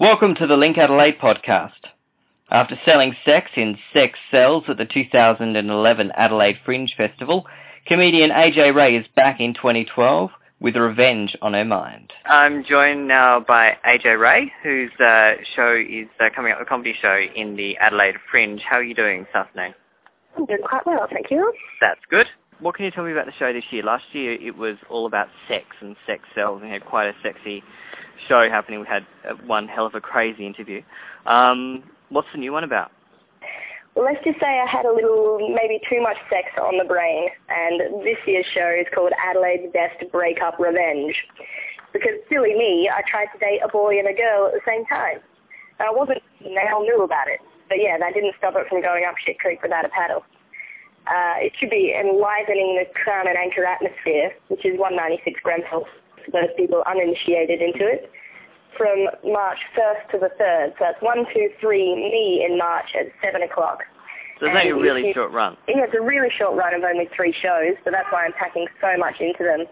Welcome to the Link Adelaide podcast. After selling sex in Sex Sells at the 2011 Adelaide Fringe Festival, comedian AJ Rae is back in 2012 with revenge on her mind. I'm joined now by AJ Rae, whose uh, show is uh, coming up, a comedy show in the Adelaide Fringe. How are you doing this afternoon? I'm doing quite well, thank you. That's good. What can you tell me about the show this year? Last year it was all about sex and Sex Sells and had quite a sexy show happening. We had uh, one hell of a crazy interview. Um, what's the new one about? Well, let's just say I had a little, maybe too much sex on the brain, and this year's show is called Adelaide's Best Breakup Revenge. Because silly me, I tried to date a boy and a girl at the same time. And I wasn't, they all knew about it. But yeah, that didn't stop it from going up shit creek without a paddle. Uh, it should be enlivening the Crown and Anchor atmosphere, which is 196 Grenfell for those people uninitiated into it, from March 1st to the 3rd. So that's 1, 2, 3, me in March at 7 o'clock. So it's only a really short run. Yeah, it's a really short run of only three shows, but that's why I'm packing so much into them.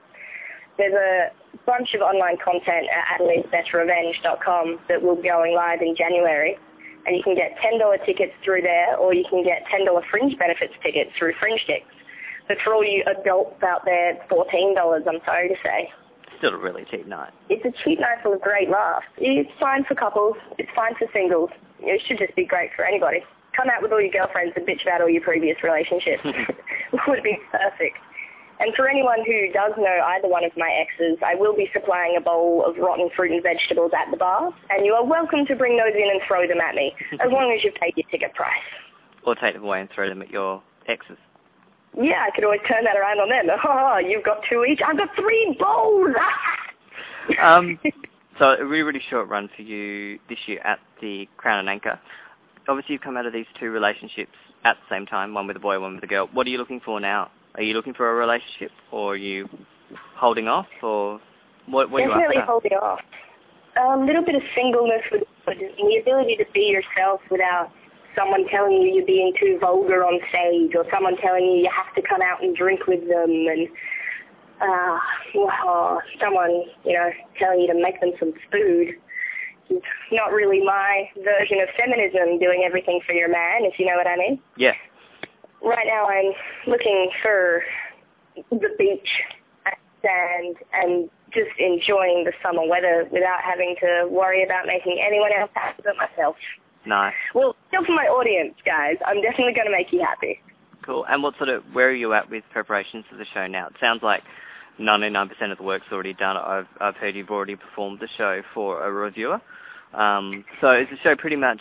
There's a bunch of online content at adelaidesbestrevenge.com that will be going live in January. And you can get $10 tickets through there, or you can get $10 fringe benefits tickets through Fringe Tix. But for all you adults out there, it's $14, I'm sorry to say still a really cheap night. It's a cheap night full of great laughs. It's fine for couples. It's fine for singles. It should just be great for anybody. Come out with all your girlfriends and bitch about all your previous relationships. would be perfect. And for anyone who does know either one of my exes, I will be supplying a bowl of rotten fruit and vegetables at the bar, and you are welcome to bring those in and throw them at me, as long as you've paid your ticket price. Or take them away and throw them at your exes. Yeah, I could always turn that around on them. Oh, you've got two each. I've got three bowls. um, so a really, really short run for you this year at the Crown and Anchor. Obviously, you've come out of these two relationships at the same time, one with a boy, one with a girl. What are you looking for now? Are you looking for a relationship, or are you holding off, or what, what Definitely are you after? holding off. A little bit of singleness with, with the ability to be yourself without someone telling you you're being too vulgar on stage or someone telling you you have to come out and drink with them and uh, well, someone, you know, telling you to make them some food. It's not really my version of feminism, doing everything for your man, if you know what I mean. Yeah. Right now I'm looking for the beach and and just enjoying the summer weather without having to worry about making anyone else happy but myself. Nice. Well, still for my audience, guys, I'm definitely going to make you happy. Cool. And what sort of, where are you at with preparations for the show now? It sounds like 99% of the work's already done. I've, I've heard you've already performed the show for a reviewer. Um, so is the show pretty much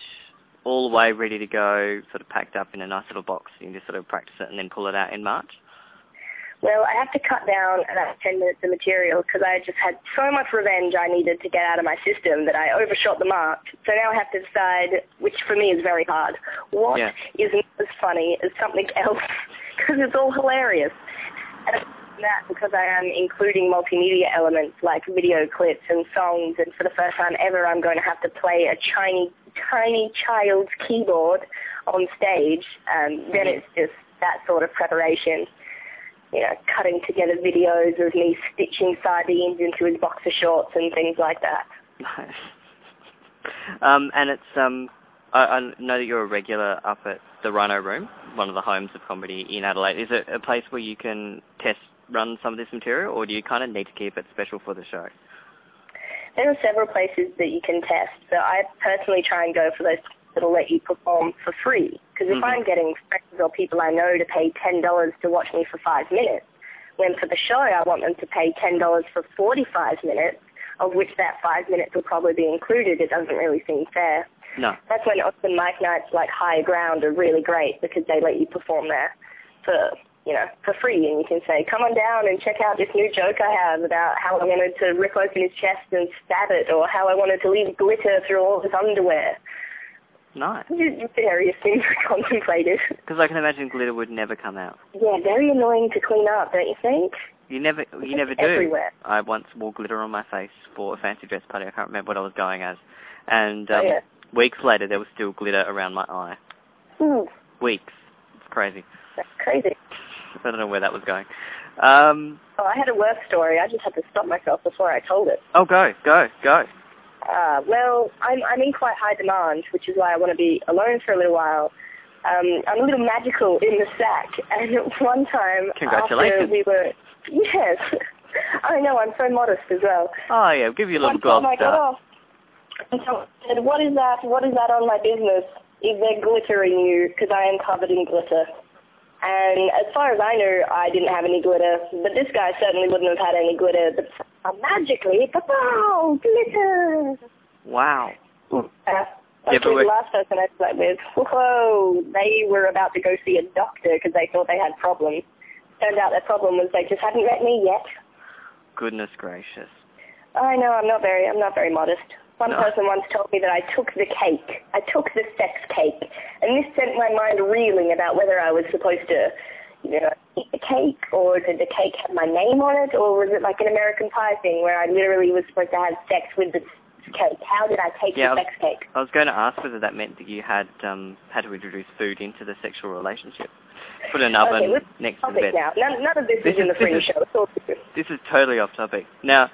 all the way ready to go, sort of packed up in a nice little box? You can just sort of practice it and then pull it out in March? Well, I have to cut down about 10 minutes of material because I just had so much revenge I needed to get out of my system that I overshot the mark. So now I have to decide, which for me is very hard, what yeah. not as funny as something else because it's all hilarious. And that because I am including multimedia elements like video clips and songs and for the first time ever I'm going to have to play a tiny, tiny child's keyboard on stage. Um, then Mm-hmm. it's just that sort of preparation you know, cutting together videos of me stitching sardines into his boxer shorts and things like that. Nice. um, and it's, um, I, I know that you're a regular up at the Rhino Room, one of the homes of comedy in Adelaide. Is it a place where you can test run some of this material, or do you kind of need to keep it special for the show? There are several places that you can test. So I personally try and go for those that'll let you perform for free. Because if Mhm. I'm getting friends or people I know to pay $10 to watch me for five minutes, when for the show I want them to pay $10 for 45 minutes, of which that five minutes will probably be included, it doesn't really seem fair. No. That's when open mic nights like High Ground are really great because they let you perform there for you know for free, and you can say, "Come on down and check out this new joke I have about how I wanted to rip open his chest and stab it, or how I wanted to leave glitter through all his underwear." Nice. Various things I contemplated. Because I can imagine glitter would never come out. Yeah, very annoying to clean up, don't you think? You never, you never do. everywhere. I once wore glitter on my face for a fancy dress party. I can't remember what I was going as, and um, oh yeah. weeks later there was still glitter around my eye. Ooh, Weeks. It's crazy. that's crazy. I don't know where that was going. Um, Oh, I had a worse story. I just had to stop myself before I told it. oh, go, go, go. Uh, well, I'm I'm in quite high demand, which is why I want to be alone for a little while. Um, I'm a little magical in the sack, and one time Congratulations. after we were, yes, I know I'm so modest as well. Oh yeah, give you a little gold time I got star. and so I said, "What is that? What is that on my business? Is there glitter in you? Because I am covered in glitter." And as far as I knew, I didn't have any glitter, but this guy certainly wouldn't have had any glitter. But uh, magically, pow, glitter. Wow. Uh, Yeah, Actually, but the we- last person I slept with, whoa, they were about to go see a doctor because they thought they had problems. Turned out their problem was they just hadn't met me yet. Goodness gracious. I know I'm not very, I'm not very modest. One No. person once told me that I took the cake. I took the sex cake, and this sent my mind reeling about whether I was supposed to, you know, eat the cake, or did the cake have my name on it, or was it like an American Pie thing where I literally was supposed to have sex with the cake? How did I take Yeah, the sex cake? I was going to ask whether that meant that you had um, had to introduce food into the sexual relationship. Put an oven Okay, next to the bed. now. None, none of this, This is in the is- show. This is totally off topic. Now,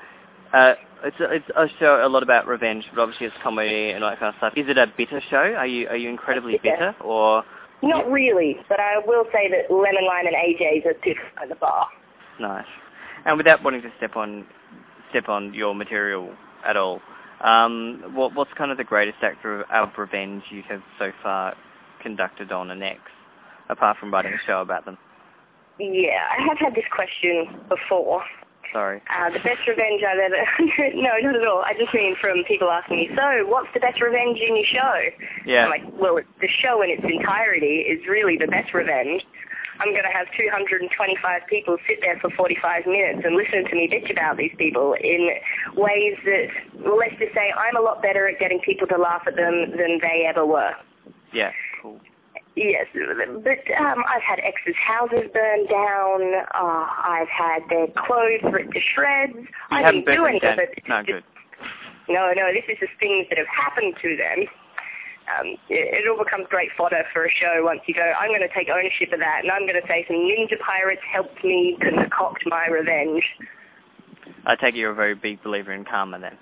uh, it's a, it's a show a lot about revenge, but obviously it's comedy and all that kind of stuff. Is it a bitter show? Are you are you incredibly Bitter. bitter, or Not really, but I will say that Lemon Lime and AJ's are two at the bar. nice? And without wanting to step on step on your material at all, um, what what's kind of the greatest act of, of revenge you have so far conducted on an ex, apart from writing a show about them? Yeah, I have had this question before. Sorry. Uh, the best revenge I've ever... no, not at all. I just mean from people asking me, so what's the best revenge in your show? Yeah. I'm like, well, the show in its entirety is really the best revenge. I'm going to have 225 people sit there for 45 minutes and listen to me bitch about these people in ways that, well, let's just say, I'm a lot better at getting people to laugh at them than they ever were. Yeah. Cool. Yes, but um, I've had exes' houses burned down. Uh, I've had their clothes ripped to shreds. You I haven't didn't do burned any them of down. it. No, good. No, no, this is just things that have happened to them. Um, it, it all becomes great fodder for a show once you go, I'm going to take ownership of that, and I'm going to say some ninja pirates helped me concoct my revenge. I take it you're a very big believer in karma then.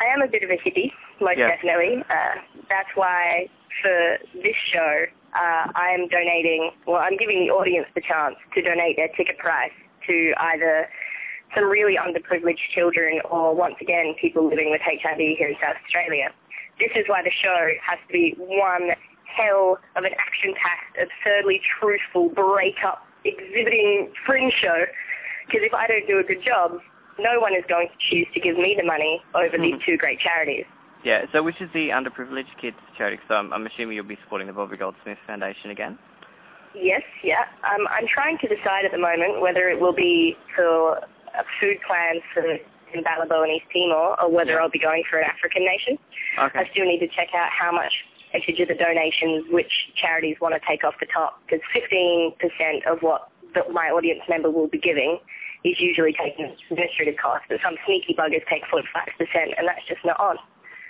I am a bit of a hippie, most Yeah. definitely. Uh, that's why for this show, uh, I am donating, well, I'm giving the audience the chance to donate their ticket price to either some really underprivileged children or, once again, people living with HIV here in South Australia. This is why the show has to be one hell of an action-packed, absurdly truthful, break-up, exhibiting fringe show. Because if I don't do a good job, no one is going to choose to give me the money over these Mhm. two great charities. Yeah, so which is the underprivileged kids charity? So I'm, I'm assuming you'll be supporting the Bobby Goldsmith Foundation again. Yes, yeah. Um, I'm trying to decide at the moment whether it will be for a food plans for Zimbabwe and East Timor or whether Yeah. I'll be going for an African nation. Okay. I still need to check out how much percentage of the donations which charities want to take off the top because 15% of what the, my audience member will be giving is usually taken as administrative costs, but some sneaky buggers take 45% and that's just not on.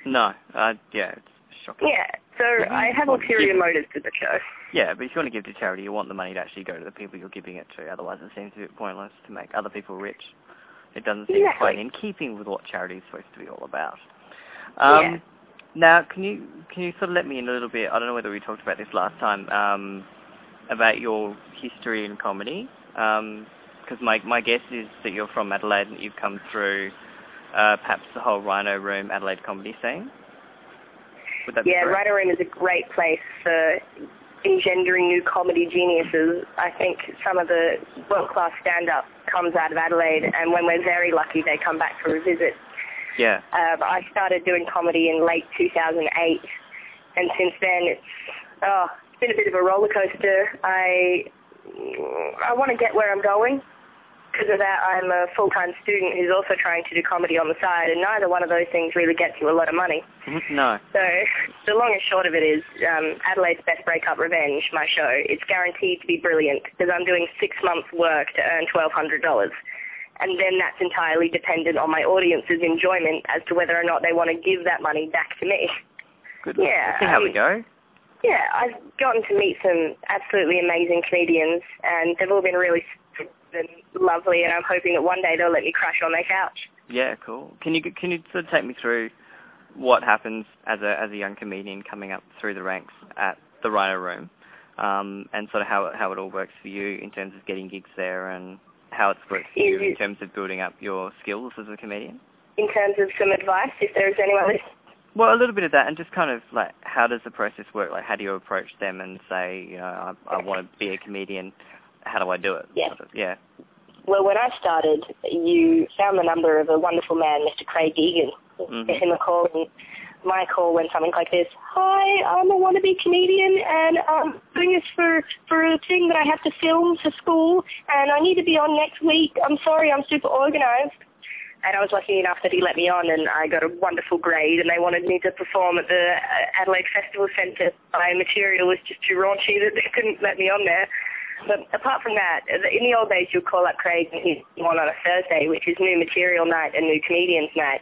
No, uh, yeah, it's shocking. Yeah, so. I have ulterior motives to the show. Yeah, but if you want to give to charity, you want the money to actually go to the people you're giving it to. Otherwise, it seems a bit pointless to make other people rich. It doesn't seem Exactly. quite in keeping with what charity is supposed to be all about. Um, Yeah. Now, can you can you sort of let me in a little bit? I don't know whether we talked about this last time um, about your history in comedy. Because my my guess is that you're from Adelaide and you've come through uh, perhaps the whole Rhino Room Adelaide comedy scene. Would that Yeah? Rhino Room is a great place for engendering new comedy geniuses. I think some of the world-class stand-up comes out of Adelaide, and when we're very lucky, they come back for a visit. Yeah. Uh, I started doing comedy in late 2008, and since then it's oh, it's been a bit of a roller coaster. I I want to get where I'm going. Because of that, I'm a full-time student who's also trying to do comedy on the side, and neither one of those things really gets you a lot of money. no. So the long and short of it is um, Adelaide's Best Breakup Revenge, my show. It's guaranteed to be brilliant because I'm doing six months' work to earn $1,200. And then that's entirely dependent on my audience's enjoyment as to whether or not they want to give that money back to me. Good. Luck. Yeah, see how we um, go. Yeah, I've gotten to meet some absolutely amazing comedians, and they've all been really and lovely, and I'm hoping that one day they'll let me crash on their couch. Yeah, cool. Can you can you sort of take me through what happens as a as a young comedian coming up through the ranks at the Rhino Room, um, and sort of how how it all works for you in terms of getting gigs there, and how it's worked for you in terms of building up your skills as a comedian. In terms of some advice, if there's anyone well, a little bit of that, and just kind of like, how does the process work? Like, how do you approach them and say, you know, I, I want to be a comedian. How do I do it? Yeah. Sort of, yeah. Well, when I started, you found the number of a wonderful man, Mr. Craig Egan. Mhm. Get him a call, and my call went something like this: Hi, I'm a wannabe comedian, and I'm doing this for for a thing that I have to film for school, and I need to be on next week. I'm sorry, I'm super organized. And I was lucky enough that he let me on, and I got a wonderful grade, and they wanted me to perform at the uh, Adelaide Festival Centre. My material was just too raunchy that they couldn't let me on there. But apart from that, in the old days, you'd call up Craig and he'd on on a Thursday, which is new material night and new comedians night.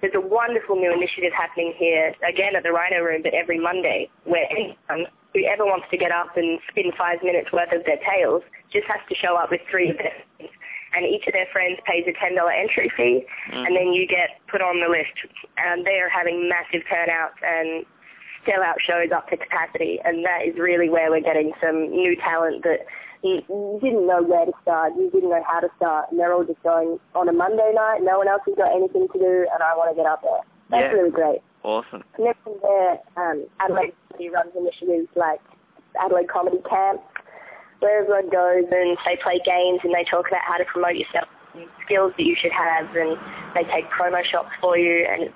There's a wonderful new initiative happening here, again at the Rhino Room, but every Monday, where anyone who ever wants to get up and spin five minutes worth of their tales just has to show up with three of their friends. And each of their friends pays a $10 entry fee, Mm. and then you get put on the list. And they are having massive turnouts and sell-out shows up to capacity, and that is really where we're getting some new talent that you, you didn't know where to start, you didn't know how to start, and they're all just going on a Monday night, no one else has got anything to do, and I want to get up there. That's Yeah. really great. Awesome. And then from there, um, Adelaide City runs initiatives like Adelaide Comedy Camp, where everyone goes and they play games and they talk about how to promote yourself, and skills that you should have, and they take promo shots for you, and it's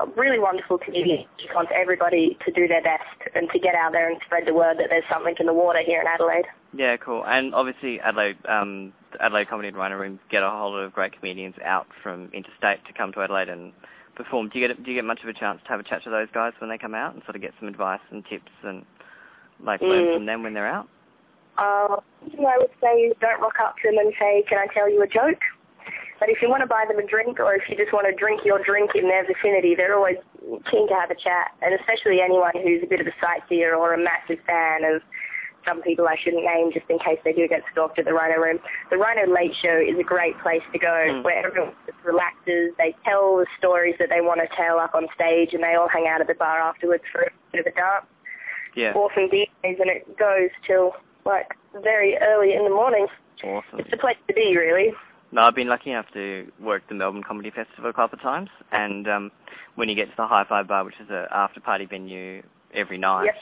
a really wonderful community. Just wants everybody to do their best and to get out there and spread the word that there's something in the water here in Adelaide. Yeah, cool. And obviously, Adelaide, um, Adelaide Comedy and Rhino Room get a whole lot of great comedians out from interstate to come to Adelaide and perform. Do you get do you get much of a chance to have a chat to those guys when they come out and sort of get some advice and tips and like learn Mm. from them when they're out? Uh, I would say don't rock up to them and say, can I tell you a joke? But if you want to buy them a drink or if you just want to drink your drink in their vicinity, they're always keen to have a chat. And especially anyone who's a bit of a sightseer or a massive fan of some people I shouldn't name just in case they do get stalked at the Rhino Room. The Rhino Late Show is a great place to go Mm. where everyone just relaxes. They tell the stories that they want to tell up on stage and they all hang out at the bar afterwards for a bit of a dance Yeah. awesome DJs and it goes till like very early in the morning. Awesome. It's the place to be, really. No, I've been lucky enough to work the Melbourne Comedy Festival a couple of times, and um, when you get to the Hi-Fi Bar, which is a after-party venue every night, Yep.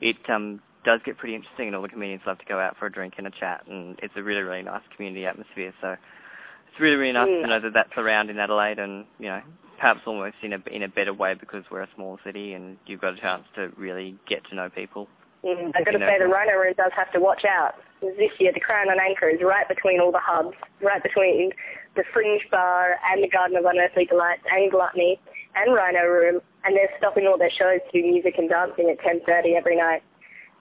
it um, does get pretty interesting, and all the comedians love to go out for a drink and a chat, and it's a really, really nice community atmosphere. So it's really, really nice Mm. to know that that's around in Adelaide, and you know, perhaps almost in a in a better way because we're a small city, and you've got a chance to really get to know people. Mm, I've got to say the Rhino Room does have to watch out. This year the Crown and Anchor is right between all the hubs, right between the Fringe Bar and the Garden of Unearthly Delights and Gluttony and Rhino Room, and they're stopping all their shows to do music and dancing at 10.30 every night,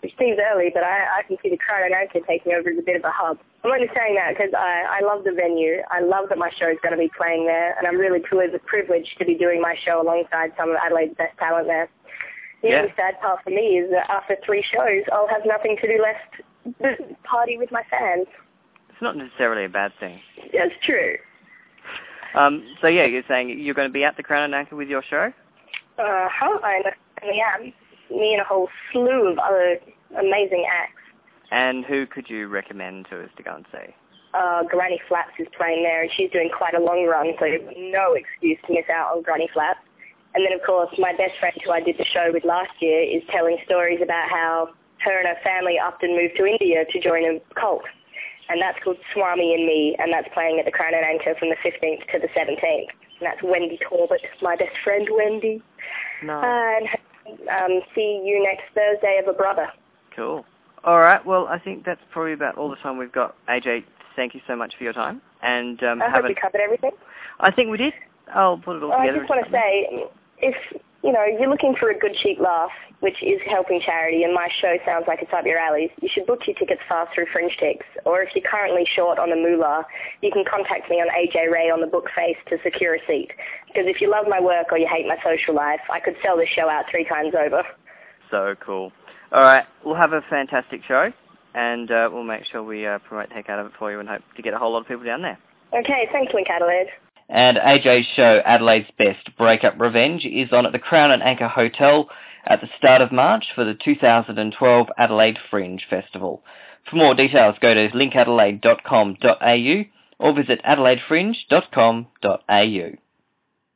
which seems early, but I, I can see the Crown and Anchor taking over as a bit of a hub. I'm only saying that because I, I love the venue. I love that my show is going to be playing there, and I'm really privileged to be doing my show alongside some of Adelaide's best talent there. The Yeah. only sad part for me is that after three shows, I'll have nothing to do left but party with my fans. It's not necessarily a bad thing. That's true. Um, so yeah, you're saying you're going to be at the Crown and Anchor with your show? Uh-huh, I am. Me and a whole slew of other amazing acts. And who could you recommend to us to go and see? Uh, Granny Flaps is playing there, and she's doing quite a long run, so no excuse to miss out on Granny Flaps. And then, of course, my best friend who I did the show with last year is telling stories about how her and her family often moved to India to join a cult. And that's called Swami and Me, and that's playing at the Crown and Anchor from the 15th to the 17th. And that's Wendy Corbett, my best friend Wendy. No. And um, see you next Thursday of a brother. Cool. All right. Well, I think that's probably about all the time we've got. AJ, thank you so much for your time. And um, I have hope we covered everything. I think we did. I'll put it all I together. just want to say, if you know you're looking for a good cheap laugh, which is helping charity, and my show sounds like it's up your alley, you should book your tickets fast through Fringe Tix. Or if you're currently short on the moolah, you can contact me on AJ Rae on the book face to secure a seat. Because if you love my work or you hate my social life, I could sell this show out three times over. So cool. All right. We'll have a fantastic show, and uh, we'll make sure we uh, promote the heck out of it for you, and hope to get a whole lot of people down there. Okay, thanks, Link Adelaide. And AJ's show, Adelaide's Best Breakup Revenge, is on at the Crown and Anchor Hotel at the start of March for the 2012 Adelaide Fringe Festival. For more details, go to linkadelaide.com.au or visit adelaidefringe.com.au.